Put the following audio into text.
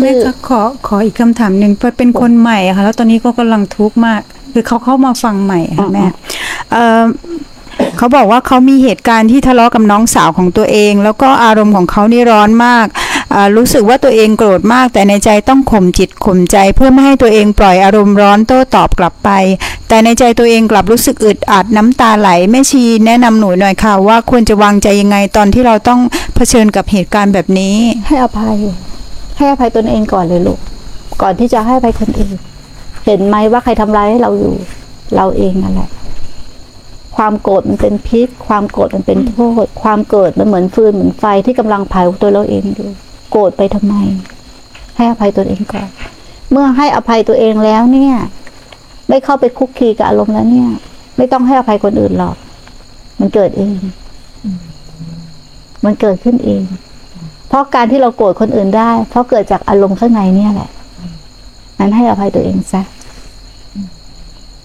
แม่ชื่อคะขอขออีกคำถามหนึ่งเป็นคนใหม่อะค่ะ แล้วตอนนี้ก็กำลังทุกข์มาก คือเขาเข้ามาฟังใหม่ค่ะแม่เออเขาบอกว่าเขามีเหตุการณ์ที่ทะเลาะกับน้องสาวของตัวเอง แล้วก็อารมณ์ของเขานี่ร้อนมากอ่ารู้สึกว่าตัวเองโกรธมาก แต่ในใจต้องข่มจิตข่มใจ เพื่อไม่ให้ตัวเองปล่อยอารมณ์ร้อนโต้ตอบกลับไป แต่ในใจตัวเองกลับรู้สึกอึดอัดน้ำตาไหลแม่ชีแนะนำหนูหน่อยค่ะ ว่าควรจะวางใจยังไงตอนที่เราต้องเผชิญกับเหตุการณ์แบบนี้ ให้อภัย ให้อภัยตนเองก่อนเลยลูก ก่อนที่จะให้อภัยคนอื่น เห็นไหมว่าใครทำร้ายให้เราอยู่ เราเองนั่นแหละ ความโกรธมันเป็นพิษ ความโกรธมันเป็นโทษ ความเกิดมันเหมือนฟืนเหมือนไฟที่กำลังเผาตัวเราเองอยู่ โกรธไปทำไม ให้อภัยตัวเองก่อน เมื่อให้อภัยตัวเองแล้วเนี่ย ไม่เข้าไปคุกคีกับอารมณ์แล้วเนี่ย ไม่ต้องให้อภัยคนอื่นหรอก มันเกิดเอง มันเกิดขึ้นเอง ราะการที่เราโกรธคนอื่นได้ เพราะเกิดจากอารมณ์ข้างในเนี่ยแหละนั้นให้อภัยตัวเองซะ